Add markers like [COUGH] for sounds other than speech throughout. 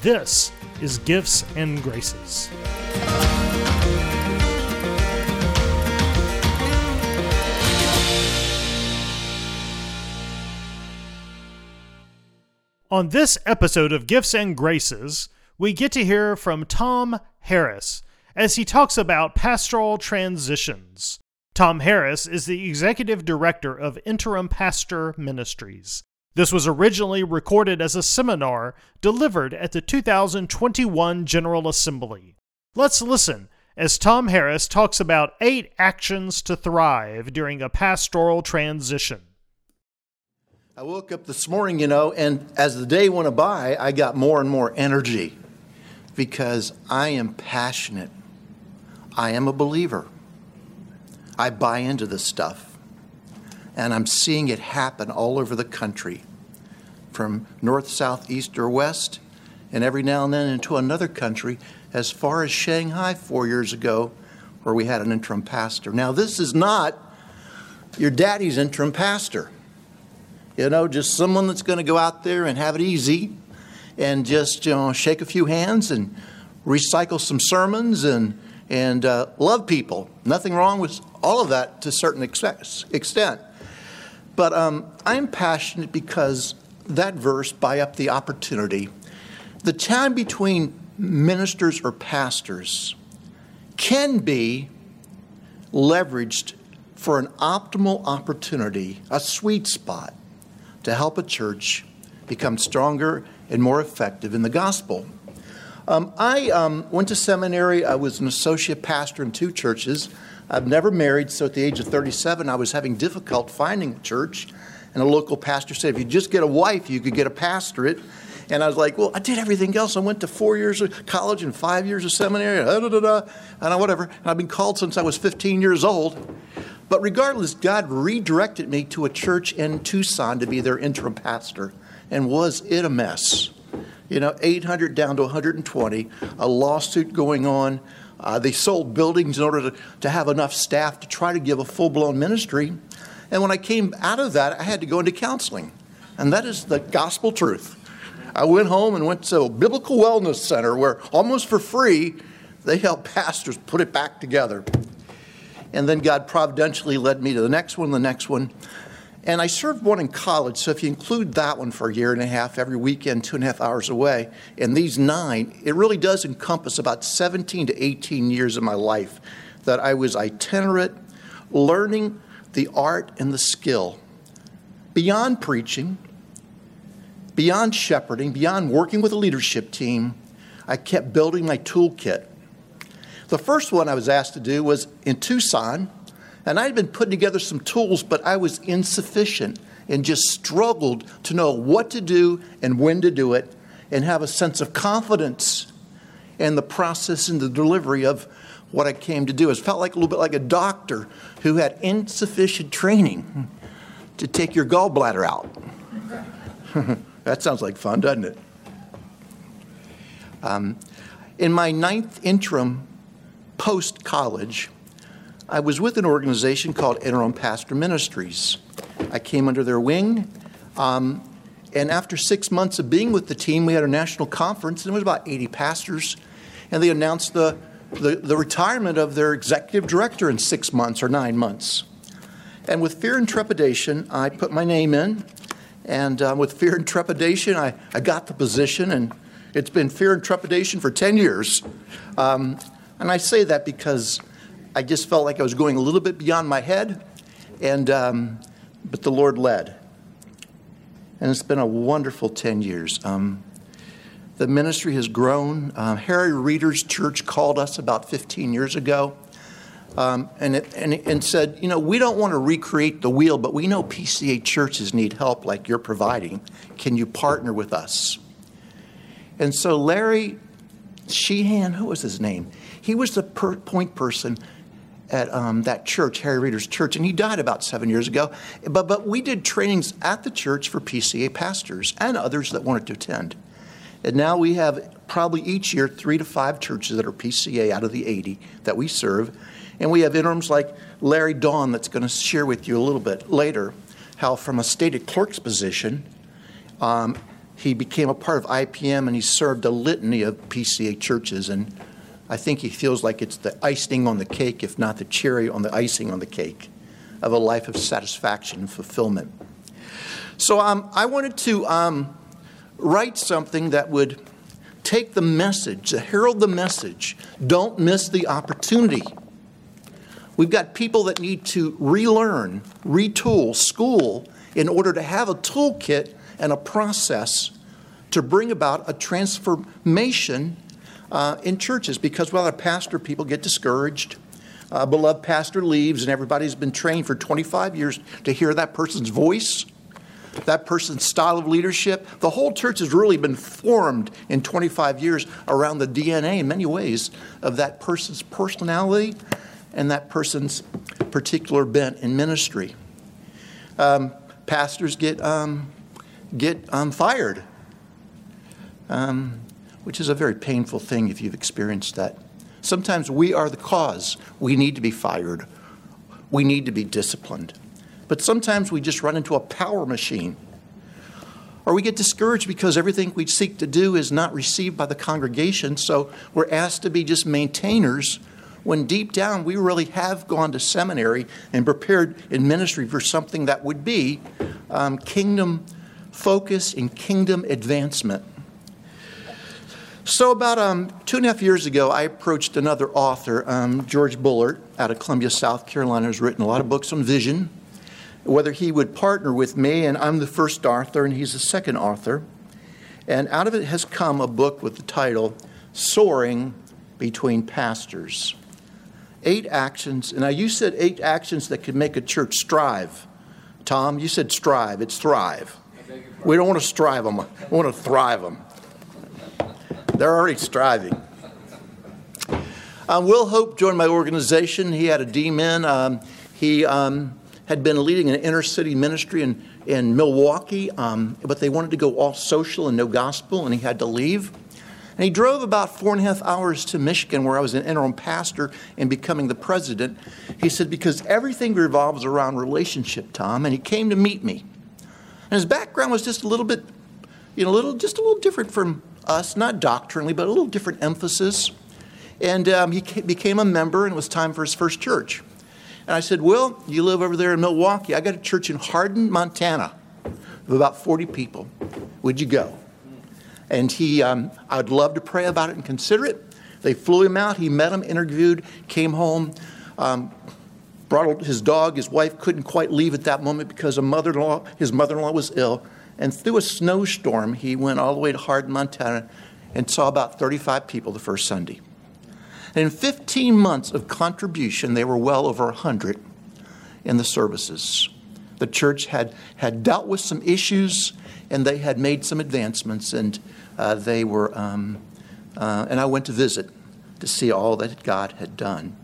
This is Gifts and Graces. On this episode of Gifts and Graces, we get to hear from Tom Harris as he talks about pastoral transitions. Tom Harris is the executive director of Interim Pastor Ministries. This was originally recorded as a seminar delivered at the 2021 General Assembly. Let's listen as Tom Harris talks about eight actions to thrive during a pastoral transition. I woke up this morning, you know, and as the day went by, I got more and more energy because I am passionate. I am a believer. I buy into this stuff. And I'm seeing it happen all over the country from north, south, east, or west, and every now and then into another country as far as Shanghai four years ago, where we had an interim pastor. Now, this is not your daddy's interim pastor. You know, just someone that's going to go out there and have it easy and just, you know, shake a few hands and recycle some sermons and, and uh, love people. Nothing wrong with all of that to a certain extent. But um, I'm passionate because that verse buy up the opportunity. The time between ministers or pastors can be leveraged for an optimal opportunity, a sweet spot, to help a church become stronger and more effective in the gospel. Um, I um, went to seminary. I was an associate pastor in two churches. I've never married, so at the age of 37, I was having difficult finding a church. And a local pastor said, if you just get a wife, you could get a pastorate. And I was like, well, I did everything else. I went to four years of college and five years of seminary, da, da, da, da, and whatever. And I've been called since I was 15 years old. But regardless, God redirected me to a church in Tucson to be their interim pastor. And was it a mess? You know, 800 down to 120, a lawsuit going on. Uh, they sold buildings in order to, to have enough staff to try to give a full blown ministry. And when I came out of that, I had to go into counseling. And that is the gospel truth. I went home and went to a biblical wellness center where almost for free they help pastors put it back together. And then God providentially led me to the next one, the next one. And I served one in college, so if you include that one for a year and a half, every weekend, two and a half hours away, and these nine, it really does encompass about 17 to 18 years of my life that I was itinerant, learning the art and the skill beyond preaching, beyond shepherding, beyond working with a leadership team. I kept building my toolkit. The first one I was asked to do was in Tucson, and I'd been putting together some tools, but I was insufficient and just struggled to know what to do and when to do it and have a sense of confidence in the process and the delivery of what I came to do. It felt like a little bit like a doctor who had insufficient training to take your gallbladder out. [LAUGHS] that sounds like fun, doesn't it? Um, in my ninth interim post college, I was with an organization called Interim Pastor Ministries. I came under their wing. Um, and after six months of being with the team, we had a national conference, and it was about 80 pastors. And they announced the the, the retirement of their executive director in six months or nine months. And with fear and trepidation, I put my name in And uh, with fear and trepidation, I, I got the position, and it's been fear and trepidation for 10 years. Um, and I say that because I just felt like I was going a little bit beyond my head, and, um, but the Lord led. And it's been a wonderful 10 years. Um, the ministry has grown. Uh, Harry Reeder's church called us about 15 years ago um, and, it, and, and said, you know, we don't want to recreate the wheel, but we know PCA churches need help like you're providing. Can you partner with us? And so Larry Sheehan, who was his name? He was the per- point person at um, that church, Harry Reeder's church, and he died about seven years ago. But, but we did trainings at the church for PCA pastors and others that wanted to attend. And now we have probably each year three to five churches that are PCA out of the 80 that we serve. And we have interims like Larry Dawn that's going to share with you a little bit later how, from a stated clerk's position, um, he became a part of IPM and he served a litany of PCA churches. And I think he feels like it's the icing on the cake, if not the cherry on the icing on the cake, of a life of satisfaction and fulfillment. So um, I wanted to um, write something that would take the message, herald the message. Don't miss the opportunity. We've got people that need to relearn, retool, school in order to have a toolkit and a process to bring about a transformation uh, in churches because while a pastor, people get discouraged. A beloved pastor leaves, and everybody's been trained for 25 years to hear that person's voice that person's style of leadership. The whole church has really been formed in 25 years around the DNA in many ways of that person's personality and that person's particular bent in ministry. Um, pastors get, um, get um, fired, um, which is a very painful thing if you've experienced that. Sometimes we are the cause. We need to be fired. We need to be disciplined. But sometimes we just run into a power machine. Or we get discouraged because everything we seek to do is not received by the congregation, so we're asked to be just maintainers when deep down we really have gone to seminary and prepared in ministry for something that would be um, kingdom focus and kingdom advancement. So, about um, two and a half years ago, I approached another author, um, George Bullard, out of Columbia, South Carolina, who's written a lot of books on vision whether he would partner with me, and I'm the first author, and he's the second author. And out of it has come a book with the title Soaring Between Pastors. Eight actions, now you said eight actions that could make a church strive. Tom, you said strive, it's thrive. We don't want to strive them, we want to thrive them. They're already striving. Um, Will Hope joined my organization. He had a D-min. Um, he um, had been leading an inner city ministry in, in Milwaukee, um, but they wanted to go all social and no gospel, and he had to leave. And he drove about four and a half hours to Michigan, where I was an interim pastor and becoming the president. He said, Because everything revolves around relationship, Tom. And he came to meet me. And his background was just a little bit, you know, a little, just a little different from us, not doctrinally, but a little different emphasis. And um, he became a member, and it was time for his first church. And I said, Will, you live over there in Milwaukee. I got a church in Hardin, Montana, of about 40 people. Would you go? And he, um, I'd love to pray about it and consider it. They flew him out. He met him, interviewed, came home, um, brought his dog. His wife couldn't quite leave at that moment because a mother-in-law, his mother-in-law was ill. And through a snowstorm, he went all the way to Hardin, Montana, and saw about 35 people the first Sunday. And in 15 months of contribution, they were well over 100 in the services. The church had, had dealt with some issues and they had made some advancements, and uh, they were, um, uh, and I went to visit to see all that God had done.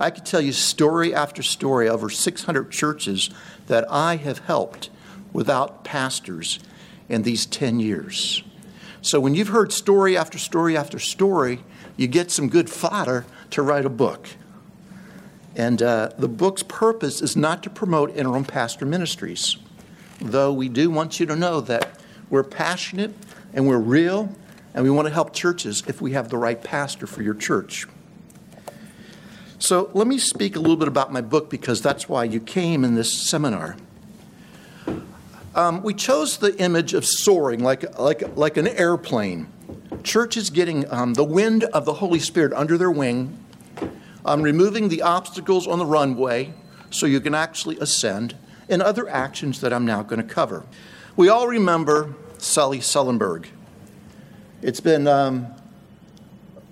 I could tell you story after story over 600 churches that I have helped without pastors in these 10 years. So when you've heard story after story after story, you get some good fodder to write a book. And uh, the book's purpose is not to promote interim pastor ministries, though we do want you to know that we're passionate and we're real and we want to help churches if we have the right pastor for your church. So let me speak a little bit about my book because that's why you came in this seminar. Um, we chose the image of soaring like, like, like an airplane. Churches getting um, the wind of the Holy Spirit under their wing, um, removing the obstacles on the runway so you can actually ascend, and other actions that I'm now going to cover. We all remember Sully Sullenberg. It's been um,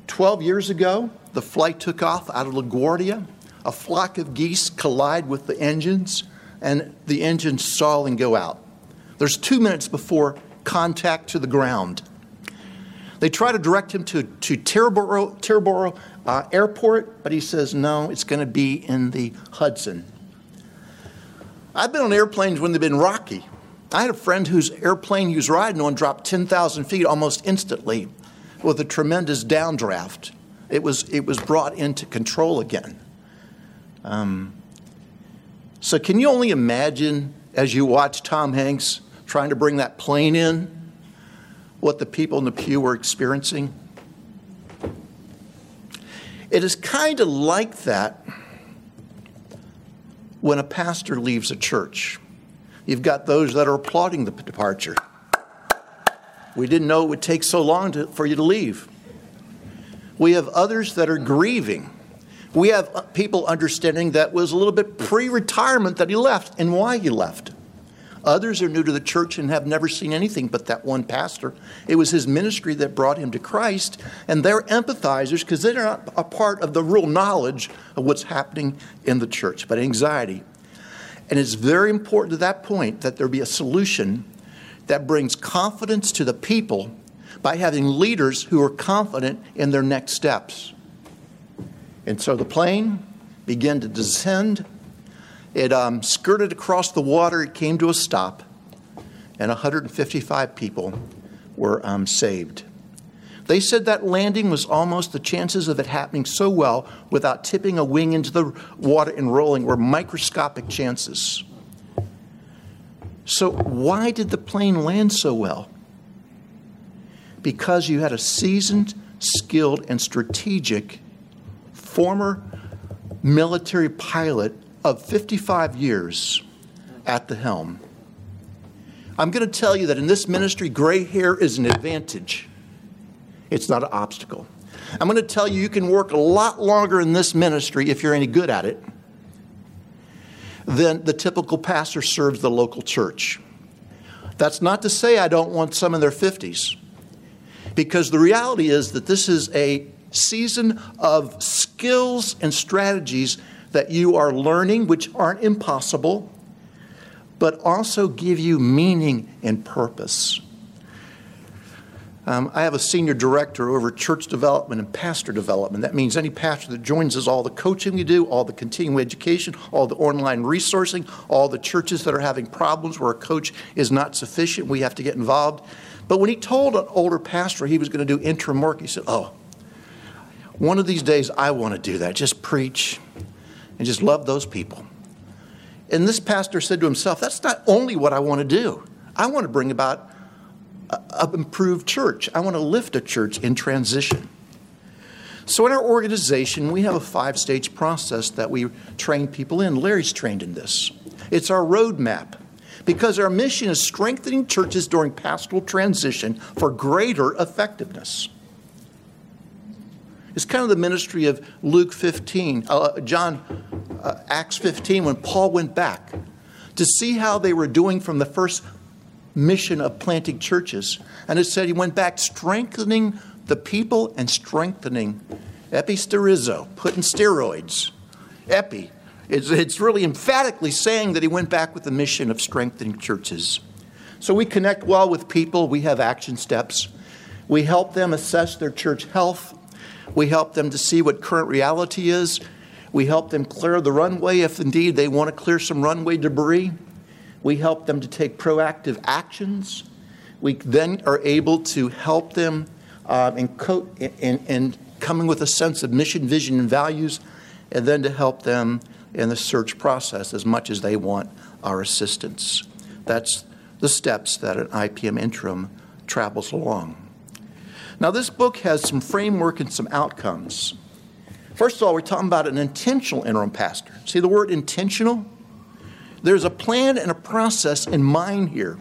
12 years ago, the flight took off out of LaGuardia. A flock of geese collide with the engines, and the engines stall and go out. There's two minutes before contact to the ground. They try to direct him to, to Teterboro uh, Airport, but he says, no, it's going to be in the Hudson. I've been on airplanes when they've been rocky. I had a friend whose airplane he was riding on dropped 10,000 feet almost instantly with a tremendous downdraft. It was, it was brought into control again. Um, so, can you only imagine as you watch Tom Hanks trying to bring that plane in what the people in the pew were experiencing? It is kind of like that when a pastor leaves a church. You've got those that are applauding the departure. We didn't know it would take so long to, for you to leave. We have others that are grieving. We have people understanding that was a little bit pre retirement that he left and why he left. Others are new to the church and have never seen anything but that one pastor. It was his ministry that brought him to Christ, and they're empathizers because they're not a part of the real knowledge of what's happening in the church, but anxiety. And it's very important to that point that there be a solution that brings confidence to the people by having leaders who are confident in their next steps. And so the plane began to descend. It um, skirted across the water. It came to a stop, and 155 people were um, saved. They said that landing was almost the chances of it happening so well without tipping a wing into the water and rolling were microscopic chances. So, why did the plane land so well? Because you had a seasoned, skilled, and strategic former military pilot of 55 years at the helm. I'm going to tell you that in this ministry, gray hair is an advantage, it's not an obstacle. I'm going to tell you you can work a lot longer in this ministry if you're any good at it than the typical pastor serves the local church. That's not to say I don't want some in their 50s, because the reality is that this is a season of skills and strategies that you are learning, which aren't impossible, but also give you meaning and purpose. Um, I have a senior director over church development and pastor development. That means any pastor that joins us, all the coaching we do, all the continuing education, all the online resourcing, all the churches that are having problems where a coach is not sufficient, we have to get involved. But when he told an older pastor he was going to do interim work, he said, Oh, one of these days I want to do that. Just preach and just love those people. And this pastor said to himself, That's not only what I want to do, I want to bring about an improved church. I want to lift a church in transition. So, in our organization, we have a five stage process that we train people in. Larry's trained in this. It's our roadmap because our mission is strengthening churches during pastoral transition for greater effectiveness. It's kind of the ministry of Luke 15, uh, John, uh, Acts 15, when Paul went back to see how they were doing from the first mission of planting churches. And it said he went back strengthening the people and strengthening episterizo, putting steroids. Epi. It's, it's really emphatically saying that he went back with the mission of strengthening churches. So we connect well with people, we have action steps. We help them assess their church health. We help them to see what current reality is. We help them clear the runway if indeed they want to clear some runway debris. We help them to take proactive actions. We then are able to help them um, in, co- in, in coming with a sense of mission, vision, and values, and then to help them in the search process as much as they want our assistance. That's the steps that an IPM interim travels along. Now, this book has some framework and some outcomes. First of all, we're talking about an intentional interim pastor. See the word intentional? There's a plan and a process in mind here.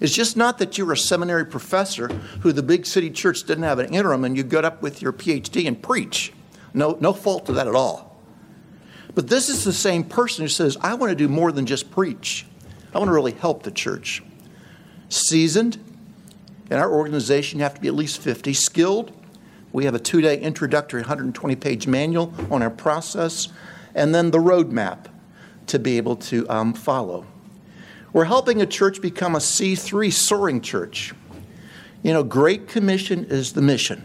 It's just not that you're a seminary professor who the big city church didn't have an interim and you got up with your PhD and preach. No, no fault to that at all. But this is the same person who says, I want to do more than just preach. I want to really help the church. Seasoned. In our organization, you have to be at least 50. Skilled. We have a two day introductory 120 page manual on our process, and then the roadmap to be able to um, follow. We're helping a church become a C3 soaring church. You know, Great Commission is the mission.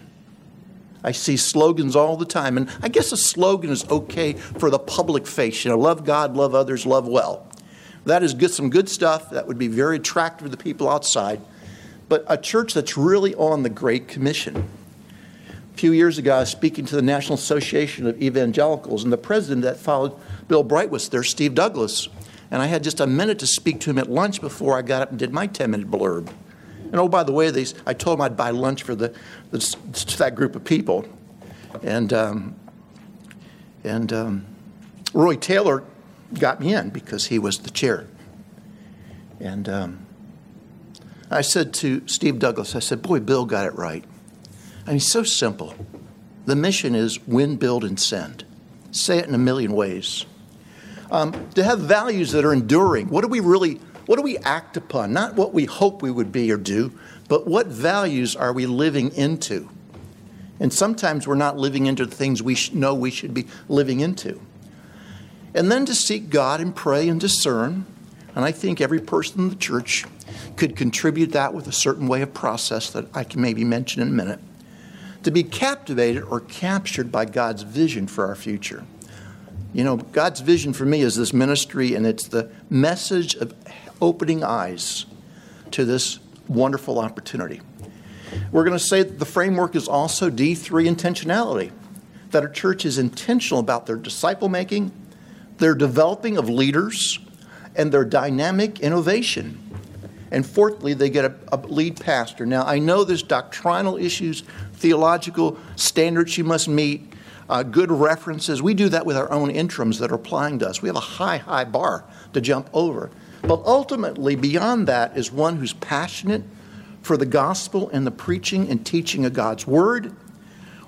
I see slogans all the time, and I guess a slogan is okay for the public face. You know, love God, love others, love well. That is good, some good stuff that would be very attractive to the people outside. But a church that's really on the Great Commission. A few years ago, I was speaking to the National Association of Evangelicals, and the president that followed Bill Bright was there, Steve Douglass. And I had just a minute to speak to him at lunch before I got up and did my 10 minute blurb. And oh, by the way, I told him I'd buy lunch for the, the that group of people. And, um, and um, Roy Taylor got me in because he was the chair. And um, I said to Steve Douglass, I said, Boy, Bill got it right. I mean, so simple. The mission is win, build, and send. Say it in a million ways. Um, to have values that are enduring. What do we really, what do we act upon? Not what we hope we would be or do, but what values are we living into? And sometimes we're not living into the things we know we should be living into. And then to seek God and pray and discern. And I think every person in the church could contribute that with a certain way of process that I can maybe mention in a minute. To be captivated or captured by God's vision for our future. You know, God's vision for me is this ministry, and it's the message of opening eyes to this wonderful opportunity. We're going to say that the framework is also D3 intentionality, that a church is intentional about their disciple making, their developing of leaders, and their dynamic innovation. And fourthly, they get a, a, lead pastor. Now, I know there's doctrinal issues, theological standards you must meet, uh, good references. We do that with our own interims that are applying to us. We have a high, high bar to jump over. But ultimately, beyond that, is one who's passionate for the gospel and the preaching and teaching of God's word,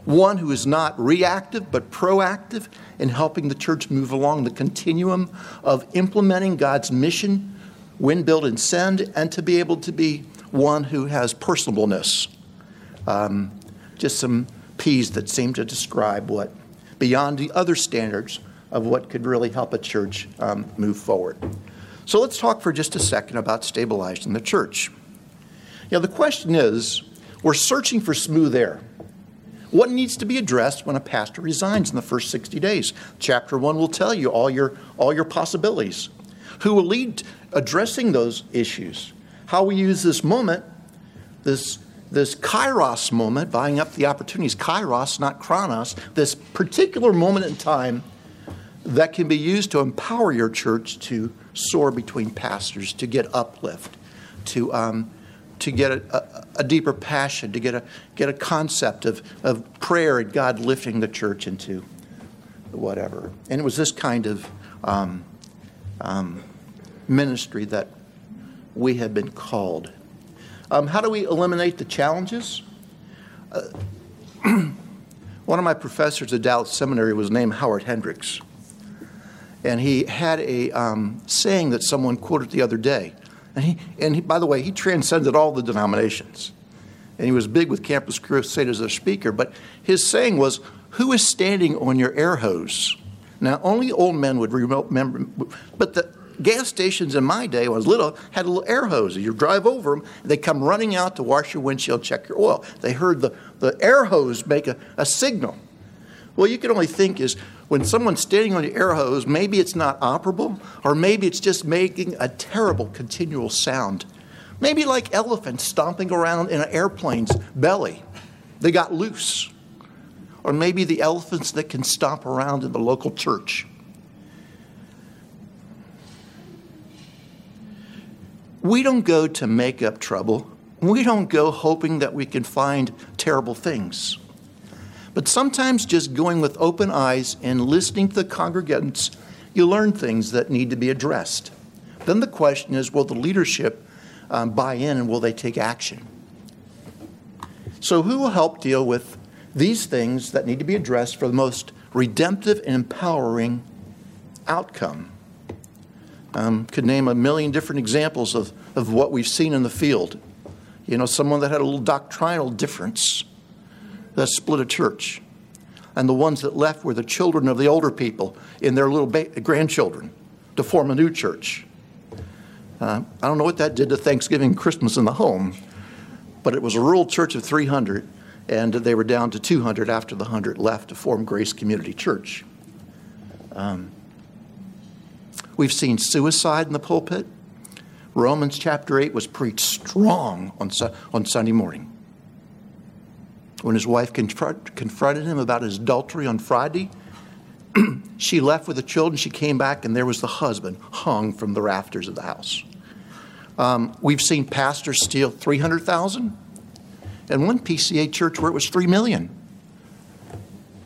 one who is not reactive but proactive in helping the church move along the continuum of implementing God's mission, win, build, and send, and to be able to be one who has personableness. Um, just some P's that seem to describe what, beyond the other standards of what could really help a church um, move forward. So let's talk for just a second about stabilizing the church. You know, the question is we're searching for smooth air. What needs to be addressed when a pastor resigns in the first 60 days? Chapter 1 will tell you all your, all your possibilities. Who will lead addressing those issues? How we use this moment, this, this kairos moment, buying up the opportunities, kairos, not chronos, this particular moment in time that can be used to empower your church to soar between pastors, to get uplift, to, um, to get a, a, a, deeper passion, to get a, get a concept of, of prayer and God lifting the church into whatever. And it was this kind of um, um, ministry that we have been called. Um, how do we eliminate the challenges? Uh, [CLEARS THROAT] one of my professors at Dallas Seminary was named Howard Hendricks. And he had a um, saying that someone quoted the other day. And, he, and he, by the way, he transcended all the denominations. And he was big with Campus Crusade as a speaker. But his saying was, Who is standing on your air hose? Now, only old men would remember, but the gas stations in my day, when I was little, had little air hose. You drive over them, they come running out to wash your windshield, check your oil. They heard the, the air hose make a, a signal. Well, you can only think is when someone's standing on the air hose, maybe it's not operable, or maybe it's just making a terrible continual sound. Maybe like elephants stomping around in an airplane's belly. They got loose. Or maybe the elephants that can stomp around in the local church. We don't go to make up trouble. We don't go hoping that we can find terrible things. But sometimes just going with open eyes and listening to the congregants, you learn things that need to be addressed. Then the question is will the leadership um, buy in and will they take action? So, who will help deal with these things that need to be addressed for the most redemptive and empowering outcome? Um, could name a million different examples of, of what we've seen in the field. You know, someone that had a little doctrinal difference that split a church. And the ones that left were the children of the older people in their little ba- grandchildren to form a new church. Uh, I don't know what that did to Thanksgiving Christmas in the home, but it was a rural church of 300, and they were down to 200 after the 100 left to form Grace Community Church. Um, we've seen suicide in the pulpit. Romans chapter 8 was preached strong on, on Sunday morning. When his wife confront, confronted him about his adultery on Friday, [CLEARS THROAT] she left with the children. She came back, and there was the husband hung from the rafters of the house. Um, we've seen pastors steal 300,000 and one PCA church where it was 3 million,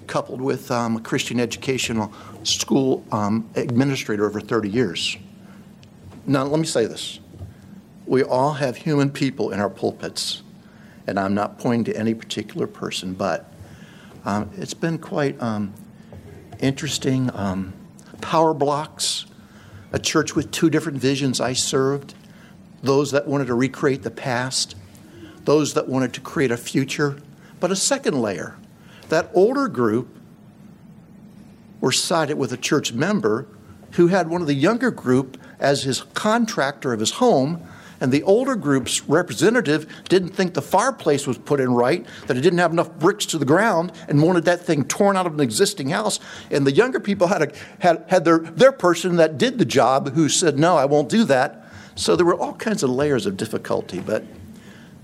coupled with um, a Christian educational school um, administrator over 30 years. Now, let me say this. We all have human people in our pulpits, and I'm not pointing to any particular person, but um, it's been quite um, interesting. Um, power blocks, a church with two different visions I served, those that wanted to recreate the past, those that wanted to create a future, but a second layer. That older group were sided with a church member who had one of the younger group as his contractor of his home and the older group's representative didn't think the fireplace was put in right, that it didn't have enough bricks to the ground, and wanted that thing torn out of an existing house. And the younger people had, a, had, had their, their person that did the job who said, No, I won't do that. So there were all kinds of layers of difficulty. But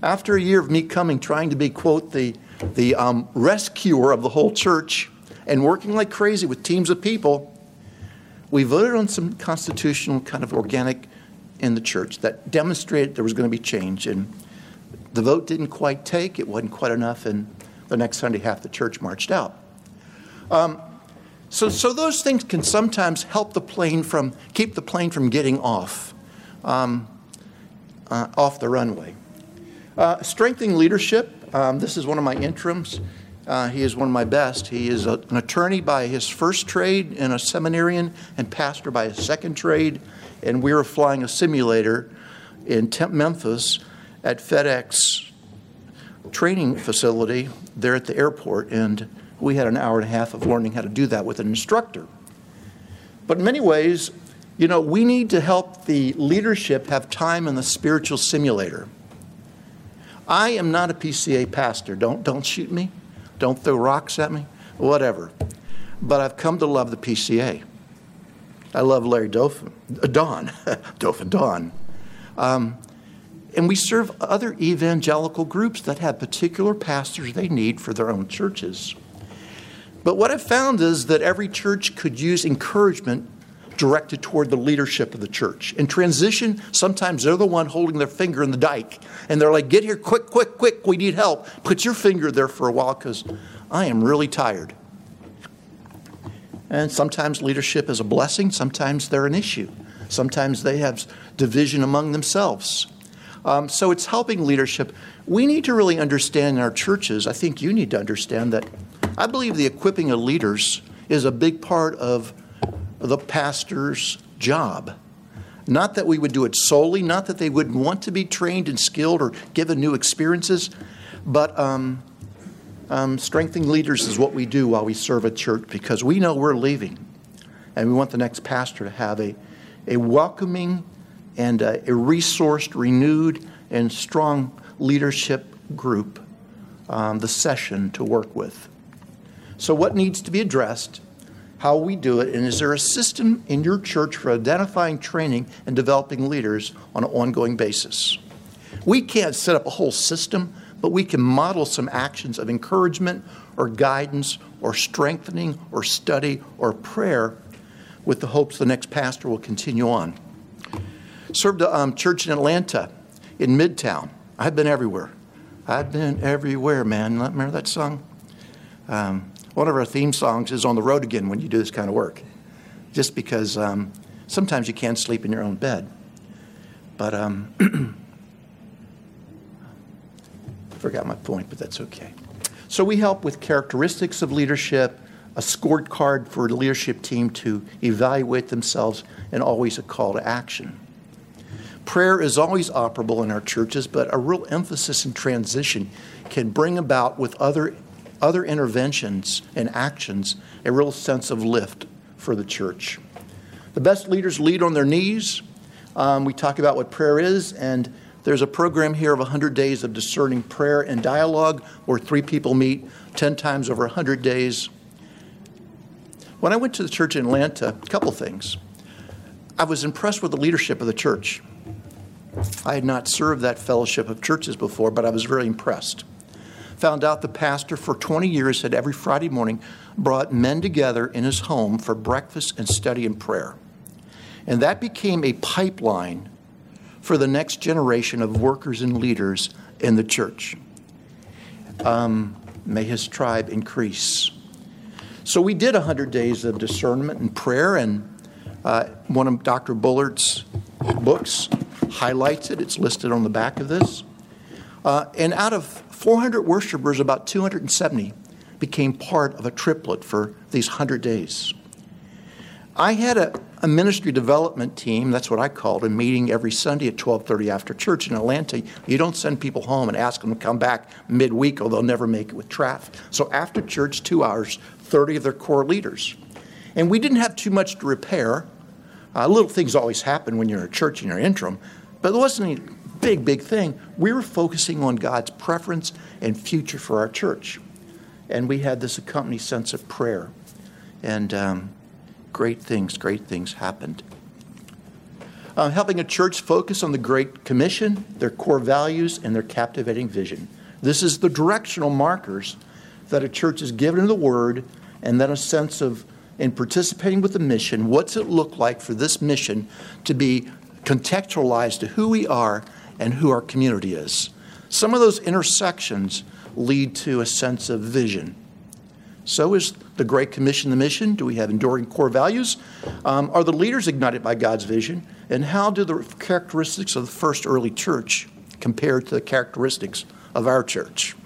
after a year of me coming, trying to be, quote, the, the um, rescuer of the whole church, and working like crazy with teams of people, we voted on some constitutional kind of organic in the church that demonstrated there was going to be change. And the vote didn't quite take, it wasn't quite enough, and the next Sunday, half the church marched out. Um, so, so those things can sometimes help the plane from, keep the plane from getting off, um, uh, off the runway. Uh, strengthening leadership. Um, this is one of my interims. Uh, he is one of my best. He is a, an attorney by his first trade and a seminarian and pastor by his second trade and we were flying a simulator in Memphis at FedEx training facility there at the airport, and we had an hour and a half of learning how to do that with an instructor. But in many ways, you know, we need to help the leadership have time in the spiritual simulator. I am not a PCA pastor. Don't, don't shoot me. Don't throw rocks at me. Whatever. But I've come to love the PCA. I love Larry Dauphin, Don, [LAUGHS] Dauphin Don. Um, and we serve other evangelical groups that have particular pastors they need for their own churches. But what I've found is that every church could use encouragement directed toward the leadership of the church. In transition, sometimes they're the one holding their finger in the dike, and they're like, Get here, quick, quick, quick, we need help. Put your finger there for a while because I am really tired. And sometimes leadership is a blessing, sometimes they're an issue. Sometimes they have division among themselves. Um, so it's helping leadership. We need to really understand in our churches, I think you need to understand that I believe the equipping of leaders is a big part of the pastor's job. Not that we would do it solely, not that they wouldn't want to be trained and skilled or given new experiences, but um, um, strengthening leaders is what we do while we serve a church because we know we're leaving. And we want the next pastor to have a, a welcoming and a, a resourced, renewed, and strong leadership group, um, the session to work with. So, what needs to be addressed? How we do it, and is there a system in your church for identifying, training, and developing leaders on an ongoing basis? We can't set up a whole system but we can model some actions of encouragement or guidance or strengthening or study or prayer with the hopes the next pastor will continue on. Served a um, church in Atlanta, in Midtown. I've been everywhere. I've been everywhere, man. Remember that song? Um, one of our theme songs is On the Road Again when you do this kind of work, just because um, sometimes you can't sleep in your own bed. But um, [CLEARS THROAT] forgot my point, but that's okay. So we help with characteristics of leadership, a scorecard for a leadership team to evaluate themselves, and always a call to action. Prayer is always operable in our churches, but a real emphasis in transition can bring about with other, other interventions and actions a real sense of lift for the church. The best leaders lead on their knees. Um, we talk about what prayer is, and there's a program here of 100 days of discerning prayer and dialogue where three people meet 10 times over 100 days. When I went to the church in Atlanta, a couple things. I was impressed with the leadership of the church. I had not served that fellowship of churches before, but I was very impressed. Found out the pastor for 20 years had every Friday morning brought men together in his home for breakfast and study and prayer. And that became a pipeline for the next generation of workers and leaders in the church. Um, may his tribe increase. So we did 100 days of discernment and prayer, and uh, one of Dr. Bullard's books highlights it. It's listed on the back of this. Uh, and out of 400 worshipers, about 270 became part of a triplet for these 100 days. I had a, a ministry development team, that's what I called a meeting every Sunday at 12:30 after church in Atlanta. You don't send people home and ask them to come back midweek or they'll never make it with traffic. So after church, 2 hours, 30 of their core leaders. And we didn't have too much to repair. Uh, little things always happen when you're in a church in your interim, but there wasn't any big, big thing. We were focusing on God's preference and future for our church. And we had this accompanied sense of prayer. And um, great things, great things happened. Uh, helping a church focus on the Great Commission, their core values, and their captivating vision. This is the directional markers that a church is given in the Word, and then a sense of, in participating with the mission, what's it look like for this mission to be contextualized to who we are and who our community is. Some of those intersections lead to a sense of vision. So is the Great Commission the mission? Do we have enduring core values? Um, are the leaders ignited by God's vision? And how do the characteristics of the first early church compare to the characteristics of our church?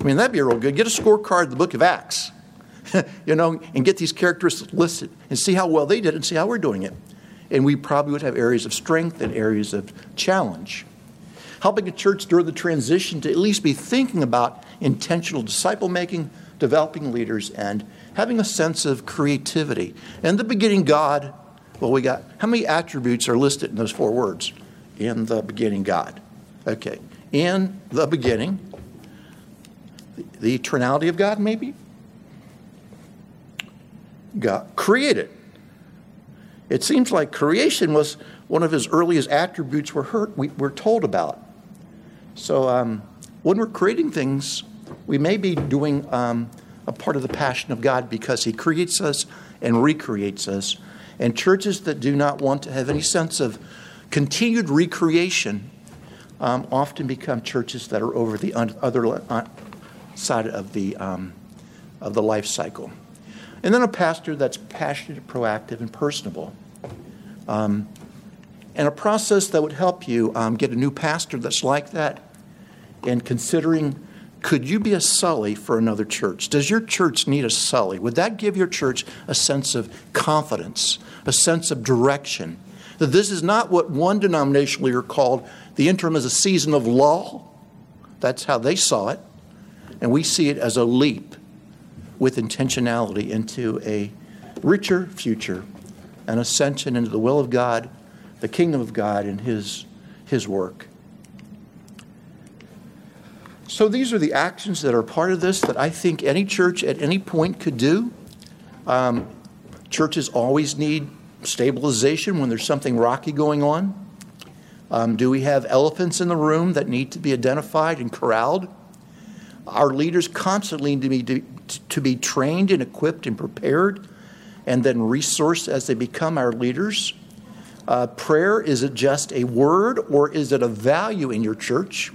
I mean, that'd be real good. Get a scorecard of the book of Acts, [LAUGHS] you know, and get these characteristics listed and see how well they did and see how we're doing it. And we probably would have areas of strength and areas of challenge. Helping a church during the transition to at least be thinking about intentional disciple making, developing leaders, and having a sense of creativity. In the beginning, God, well, we got how many attributes are listed in those four words? In the beginning, God. Okay. In the beginning, the eternality of God, maybe? God created. It seems like creation was one of his earliest attributes we're, heard, we, we're told about. So um, when we're creating things, we may be doing um, a part of the passion of God because he creates us and recreates us. And churches that do not want to have any sense of continued recreation um, often become churches that are over the other uh, side of the, um, of the life cycle. And then a pastor that's passionate, proactive, and personable. Um, and a process that would help you um, get a new pastor that's like that and considering could you be a Sully for another church? Does your church need a Sully? Would that give your church a sense of confidence, a sense of direction? That this is not what one denomination leader called the interim as a season of lull. That's how they saw it. And we see it as a leap with intentionality into a richer future, an ascension into the will of God, the kingdom of God, and His, his work. So these are the actions that are part of this that I think any church at any point could do. Um, churches always need stabilization when there's something rocky going on. Um, do we have elephants in the room that need to be identified and corralled? Our leaders constantly need to be, to be trained and equipped and prepared and then resourced as they become our leaders. Uh, prayer, is it just a word or is it a value in your church?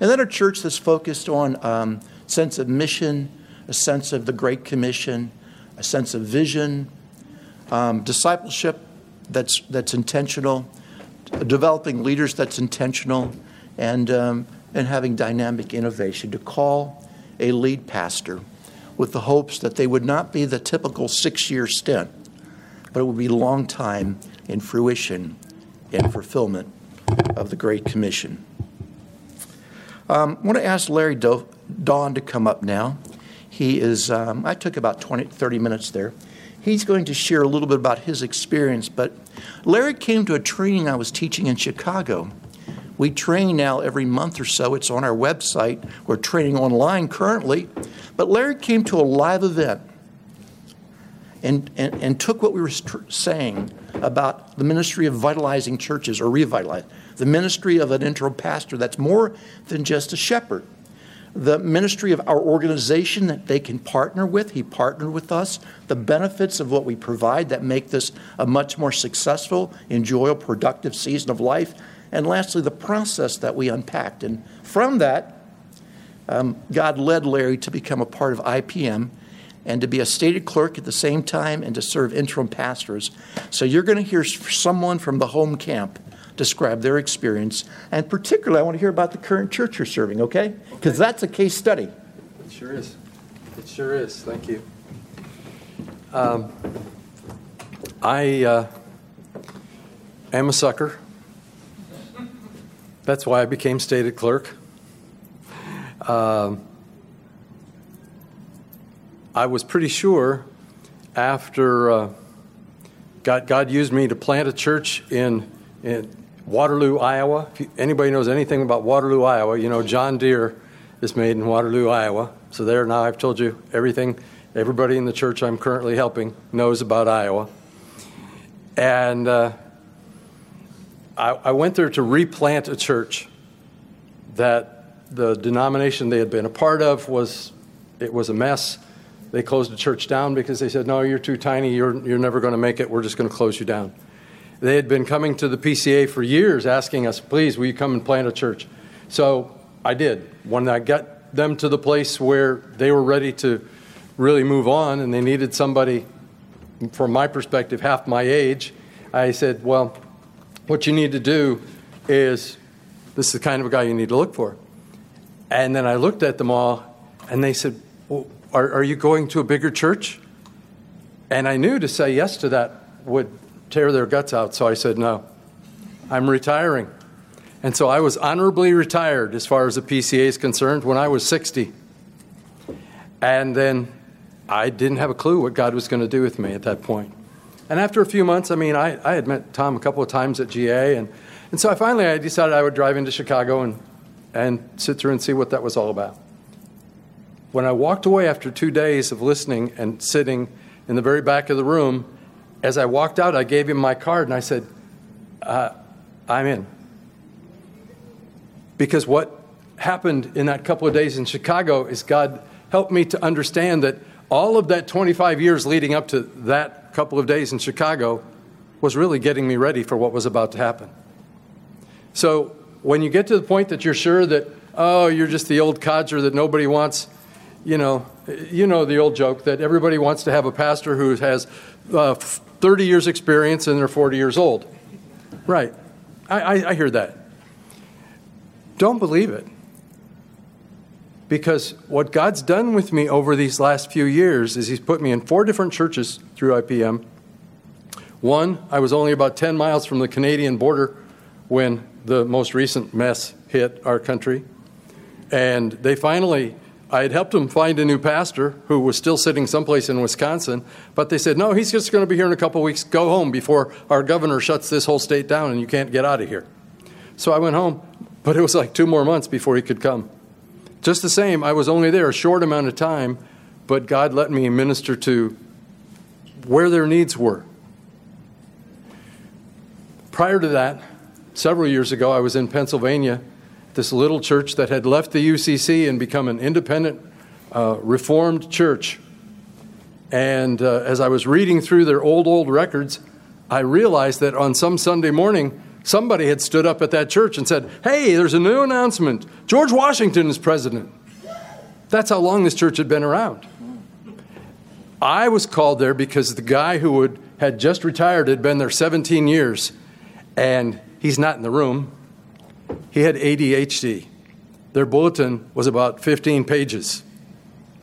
And then a church that's focused on um, sense of mission, a sense of the Great Commission, a sense of vision, um, discipleship that's, that's intentional, developing leaders that's intentional, and, um, and having dynamic innovation to call a lead pastor with the hopes that they would not be the typical six year stint, but it would be a long time in fruition and fulfillment of the Great Commission. Um, I want to ask Larry Do- Dawn to come up now. He is, um, I took about 20, 30 minutes there. He's going to share a little bit about his experience, but Larry came to a training I was teaching in Chicago. We train now every month or so. It's on our website. We're training online currently. But Larry came to a live event and, and, and took what we were saying about the ministry of vitalizing churches or revitalizing, the ministry of an interim pastor that's more than just a shepherd the ministry of our organization that they can partner with. He partnered with us. The benefits of what we provide that make this a much more successful, enjoyable, productive season of life. And lastly, the process that we unpacked. And from that, um, God led Larry to become a part of IPM and to be a stated clerk at the same time and to serve interim pastors. So you're going to hear someone from the home camp describe their experience. And particularly, I want to hear about the current church you're serving, okay? Because that's a case study. It sure is. It sure is. Thank you. Um, I uh, am a sucker. That's why I became stated clerk. Um, I was pretty sure after uh, God, God used me to plant a church in, in Waterloo, Iowa. If you, anybody knows anything about Waterloo, Iowa, you know John Deere is made in Waterloo, Iowa. So there now I've told you everything everybody in the church I'm currently helping knows about Iowa. And uh, I, I went there to replant a church that the denomination they had been a part of was it was a mess. They closed the church down because they said, "No, you're too tiny. You're you're never going to make it. We're just going to close you down." They had been coming to the PCA for years asking us, please, will you come and plant a church? So I did. When I got them to the place where they were ready to really move on and they needed somebody, from my perspective, half my age, I said, well, what you need to do is this is the kind of a guy you need to look for. And then I looked at them all and they said, are, are you going to a bigger church? And I knew to say yes to that would tear their guts out. So I said, no, I'm retiring. And so I was honorably retired as far as the PCA is concerned when I was 60. And then I didn't have a clue what God was going to do with me at that point. And after a few months, I mean, I, I had met Tom a couple of times at GA. And, and so I finally I decided I would drive into Chicago and, and sit through and see what that was all about. When I walked away after two days of listening and sitting in the very back of the room, as I walked out, I gave him my card and I said, uh, I'm in. Because what happened in that couple of days in Chicago is God helped me to understand that all of that 25 years leading up to that couple of days in Chicago was really getting me ready for what was about to happen. So when you get to the point that you're sure that, oh, you're just the old codger that nobody wants, you know, you know the old joke that everybody wants to have a pastor who has uh, 30 years experience and they're 40 years old. Right. I, I, I hear that. Don't believe it. Because what God's done with me over these last few years is He's put me in four different churches through IPM. One, I was only about 10 miles from the Canadian border when the most recent mess hit our country. And they finally I had helped them find a new pastor who was still sitting someplace in Wisconsin, but they said, no, he's just going to be here in a couple weeks. Go home before our governor shuts this whole state down and you can't get out of here. So I went home, but it was like two more months before he could come. Just the same, I was only there a short amount of time, but God let me minister to where their needs were. Prior to that, several years ago, I was in Pennsylvania this little church that had left the UCC and become an independent uh, Reformed church. And uh, as I was reading through their old, old records, I realized that on some Sunday morning, somebody had stood up at that church and said, Hey, there's a new announcement. George Washington is president. That's how long this church had been around. I was called there because the guy who had, had just retired had been there 17 years. And he's not in the room. He had ADHD. Their bulletin was about 15 pages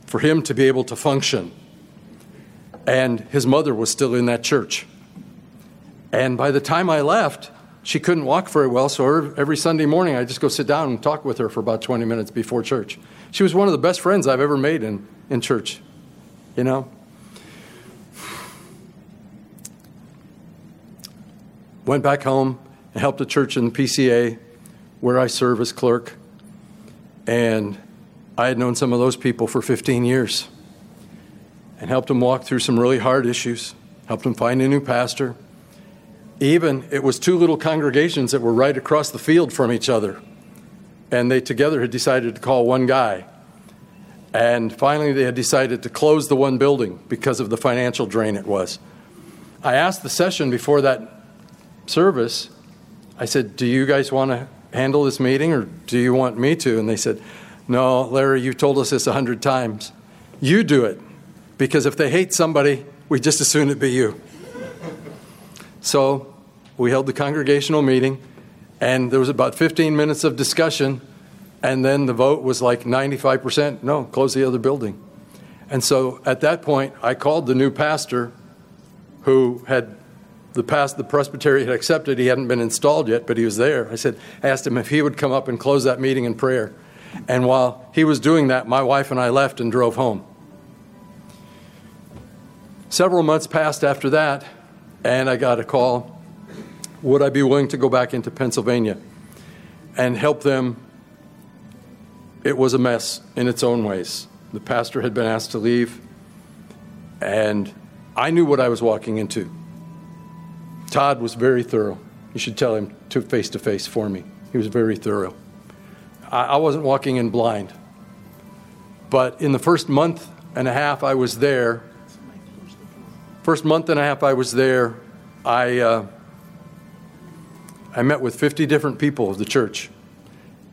for him to be able to function. And his mother was still in that church. And by the time I left, she couldn't walk very well, so every Sunday morning I just go sit down and talk with her for about 20 minutes before church. She was one of the best friends I've ever made in, in church, you know? Went back home and helped a church in the PCA where I serve as clerk. And I had known some of those people for 15 years and helped them walk through some really hard issues, helped them find a new pastor. Even it was two little congregations that were right across the field from each other. And they together had decided to call one guy. And finally, they had decided to close the one building because of the financial drain it was. I asked the session before that service, I said, Do you guys want to handle this meeting or do you want me to? And they said, No, Larry, you've told us this a hundred times. You do it. Because if they hate somebody, we just as soon it be you. so we held the congregational meeting, and there was about 15 minutes of discussion, and then the vote was like 95% no, close the other building. And so at that point, I called the new pastor who had the past the presbytery had accepted he hadn't been installed yet but he was there. I said asked him if he would come up and close that meeting in prayer. And while he was doing that my wife and i left and drove home. Several months passed after that and i got a call. Would i be willing to go back into pennsylvania and help them? It was a mess in its own ways. The pastor had been asked to leave and i knew what i was walking into Todd was very thorough. You should tell him to face to face for me. He was very thorough. I, I wasn't walking in blind. But in the first month and a half I was there, first month and a half I was there, I, uh, I met with 50 different people of the church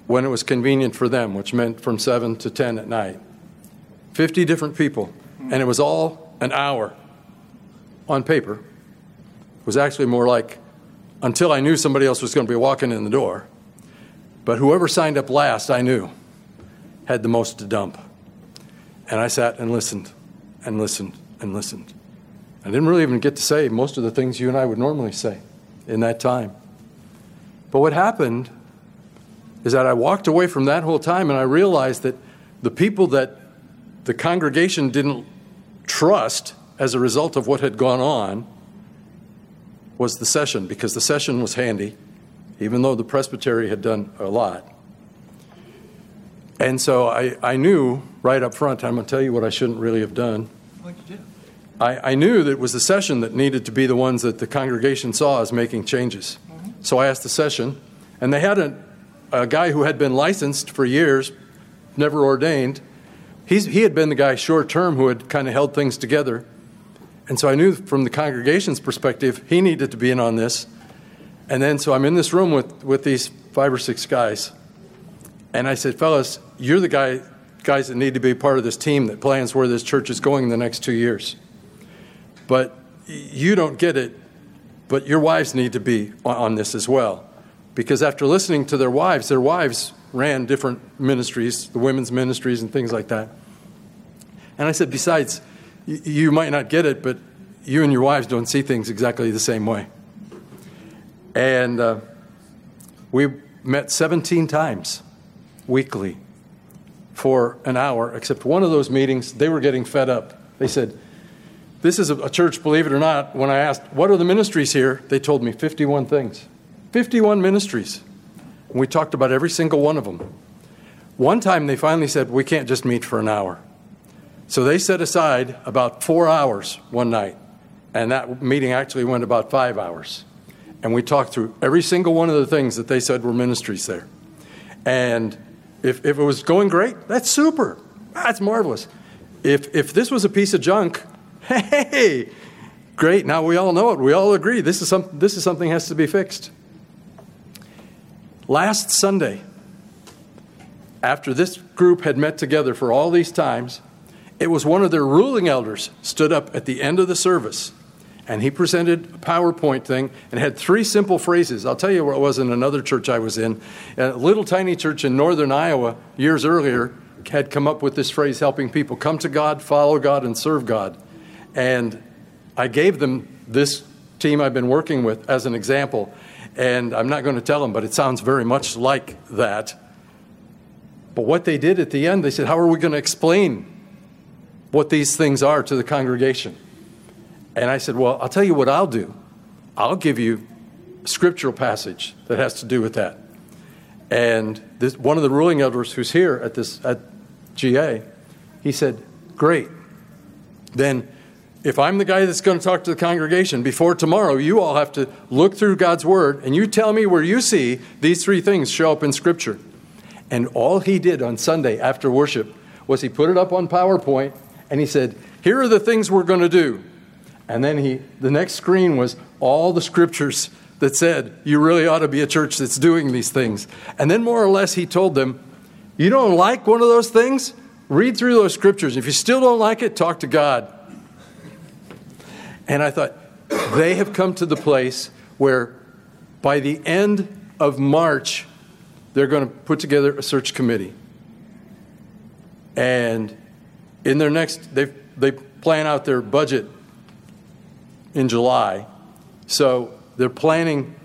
when it was convenient for them, which meant from 7 to 10 at night. 50 different people, and it was all an hour on paper was actually more like until I knew somebody else was going to be walking in the door. But whoever signed up last, I knew, had the most to dump. And I sat and listened and listened and listened. I didn't really even get to say most of the things you and I would normally say in that time. But what happened is that I walked away from that whole time and I realized that the people that the congregation didn't trust as a result of what had gone on was the session because the session was handy, even though the presbytery had done a lot. And so I, I knew right up front, I'm going to tell you what I shouldn't really have done. I, I knew that it was the session that needed to be the ones that the congregation saw as making changes. Mm-hmm. So I asked the session, and they had a, a guy who had been licensed for years, never ordained. He's, he had been the guy short term who had kind of held things together. And so I knew from the congregation's perspective, he needed to be in on this. And then so I'm in this room with, with these five or six guys. And I said, fellas, you're the guy, guys that need to be part of this team that plans where this church is going in the next two years. But you don't get it, but your wives need to be on this as well. Because after listening to their wives, their wives ran different ministries, the women's ministries and things like that. And I said, besides, you might not get it, but you and your wives don't see things exactly the same way. And uh, we met 17 times weekly for an hour, except one of those meetings, they were getting fed up. They said, This is a church, believe it or not. When I asked, What are the ministries here? They told me 51 things. 51 ministries. And we talked about every single one of them. One time they finally said, We can't just meet for an hour. So they set aside about four hours one night, and that meeting actually went about five hours. And we talked through every single one of the things that they said were ministries there. And if, if it was going great, that's super. That's marvelous. If, if this was a piece of junk, [LAUGHS] hey, great. Now we all know it. We all agree this is, some, this is something has to be fixed. Last Sunday, after this group had met together for all these times, it was one of their ruling elders stood up at the end of the service and he presented a PowerPoint thing and had three simple phrases. I'll tell you where it was in another church I was in. A little tiny church in northern Iowa years earlier had come up with this phrase helping people come to God, follow God, and serve God. And I gave them this team I've been working with as an example. And I'm not going to tell them, but it sounds very much like that. But what they did at the end, they said, How are we going to explain what these things are to the congregation? And I said, Well, I'll tell you what I'll do. I'll give you a scriptural passage that has to do with that. And this, one of the ruling elders who's here at this at GA, he said, Great. Then if I'm the guy that's going to talk to the congregation before tomorrow, you all have to look through God's word and you tell me where you see these three things show up in Scripture. And all he did on Sunday after worship was he put it up on PowerPoint and he said, Here are the things we're going to do. And then he, the next screen was all the scriptures that said, You really ought to be a church that's doing these things. And then more or less he told them, You don't like one of those things? Read through those scriptures. If you still don't like it, talk to God. And I thought, they have come to the place where by the end of March, they're going to put together a search committee. And in their next, they, they plan out their budget in July. So they're planning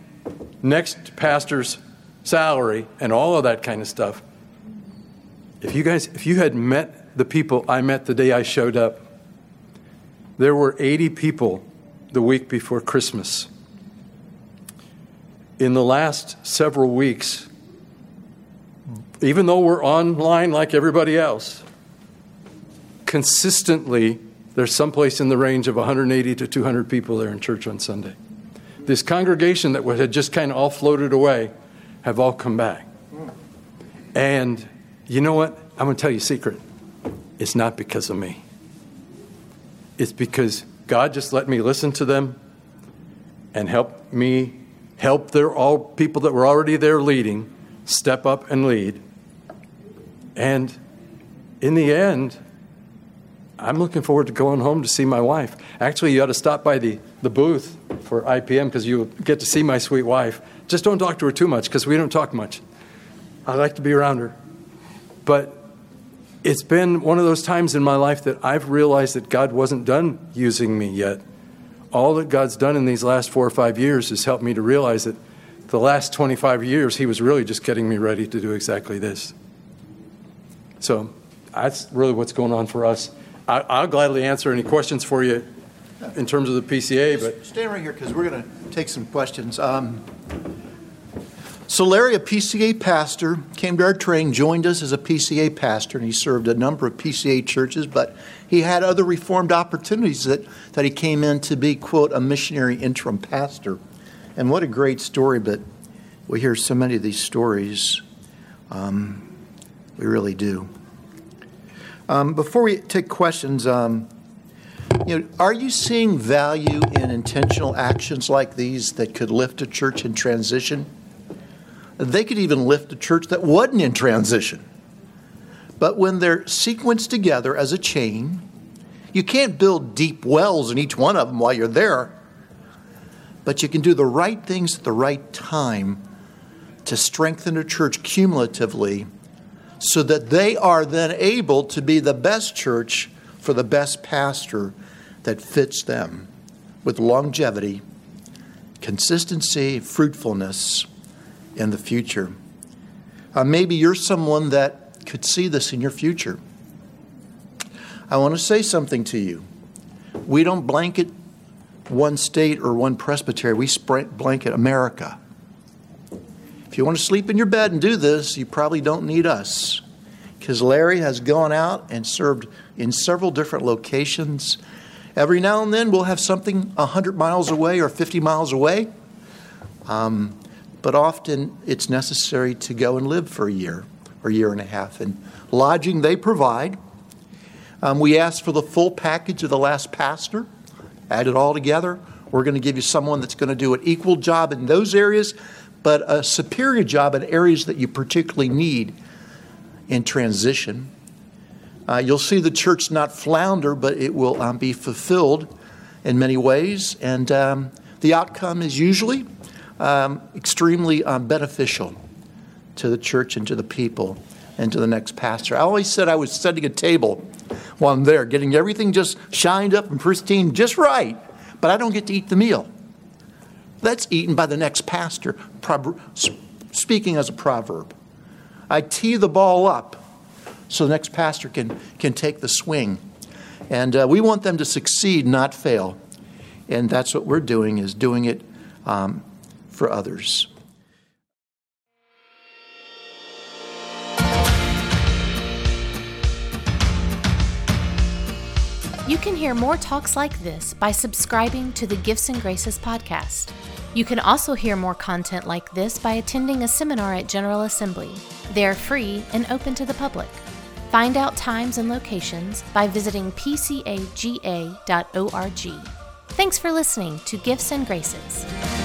next pastor's salary and all of that kind of stuff. If you guys, if you had met the people I met the day I showed up, there were 80 people the week before Christmas. In the last several weeks, even though we're online like everybody else, consistently there's someplace in the range of 180 to 200 people there in church on Sunday. This congregation that had just kind of all floated away have all come back. And you know what? I'm going to tell you a secret. It's not because of me. It's because God just let me listen to them and help me help their all people that were already there leading step up and lead. And in the end, I'm looking forward to going home to see my wife. Actually, you ought to stop by the, the booth for IPM because you get to see my sweet wife. Just don't talk to her too much because we don't talk much. I like to be around her. But it's been one of those times in my life that I've realized that God wasn't done using me yet. All that God's done in these last four or five years has helped me to realize that the last 25 years, He was really just getting me ready to do exactly this. So that's really what's going on for us. I, will gladly answer any questions for you in terms of the PCA, but. Stand right here because we're going to take some questions. Um, so Larry, a PCA pastor, came to our training, joined us as a PCA pastor, and he served a number of PCA churches, but he had other reformed opportunities that, that he came in to be, quote, a missionary interim pastor. And what a great story, but we hear so many of these stories. Um, we really do. Um, before we take questions, um, you know, are you seeing value in intentional actions like these that could lift a church in transition? They could even lift a church that wasn't in transition. But when they're sequenced together as a chain, you can't build deep wells in each one of them while you're there. But you can do the right things at the right time to strengthen a church cumulatively so that they are then able to be the best church for the best pastor that fits them with longevity, consistency, fruitfulness, in the future. Uh, maybe you're someone that could see this in your future. I want to say something to you. We don't blanket one state or one presbytery, we blanket America. If you want to sleep in your bed and do this, you probably don't need us. Because Larry has gone out and served in several different locations. Every now and then we'll have something 100 miles away or 50 miles away. Um, but often it's necessary to go and live for a year or a year and a half. And lodging they provide. Um, we ask for the full package of the last pastor, add it all together. We're going to give you someone that's going to do an equal job in those areas, but a superior job in areas that you particularly need in transition. Uh, you'll see the church not flounder, but it will um, be fulfilled in many ways, and um, the outcome is usually um, extremely um, beneficial to the church and to the people and to the next pastor. I always said I was setting a table while I'm there, getting everything just shined up and pristine just right, but I don't get to eat the meal. That's eaten by the next pastor, speaking as a proverb. I tee the ball up so the next pastor can, can take the swing. And uh, we want them to succeed, not fail. And that's what we're doing, is doing it um, for others. You can hear more talks like this by subscribing to the Gifts and Graces podcast. You can also hear more content like this by attending a seminar at General Assembly. They are free and open to the public. Find out times and locations by visiting pcaga.org. Thanks for listening to Gifts and Graces.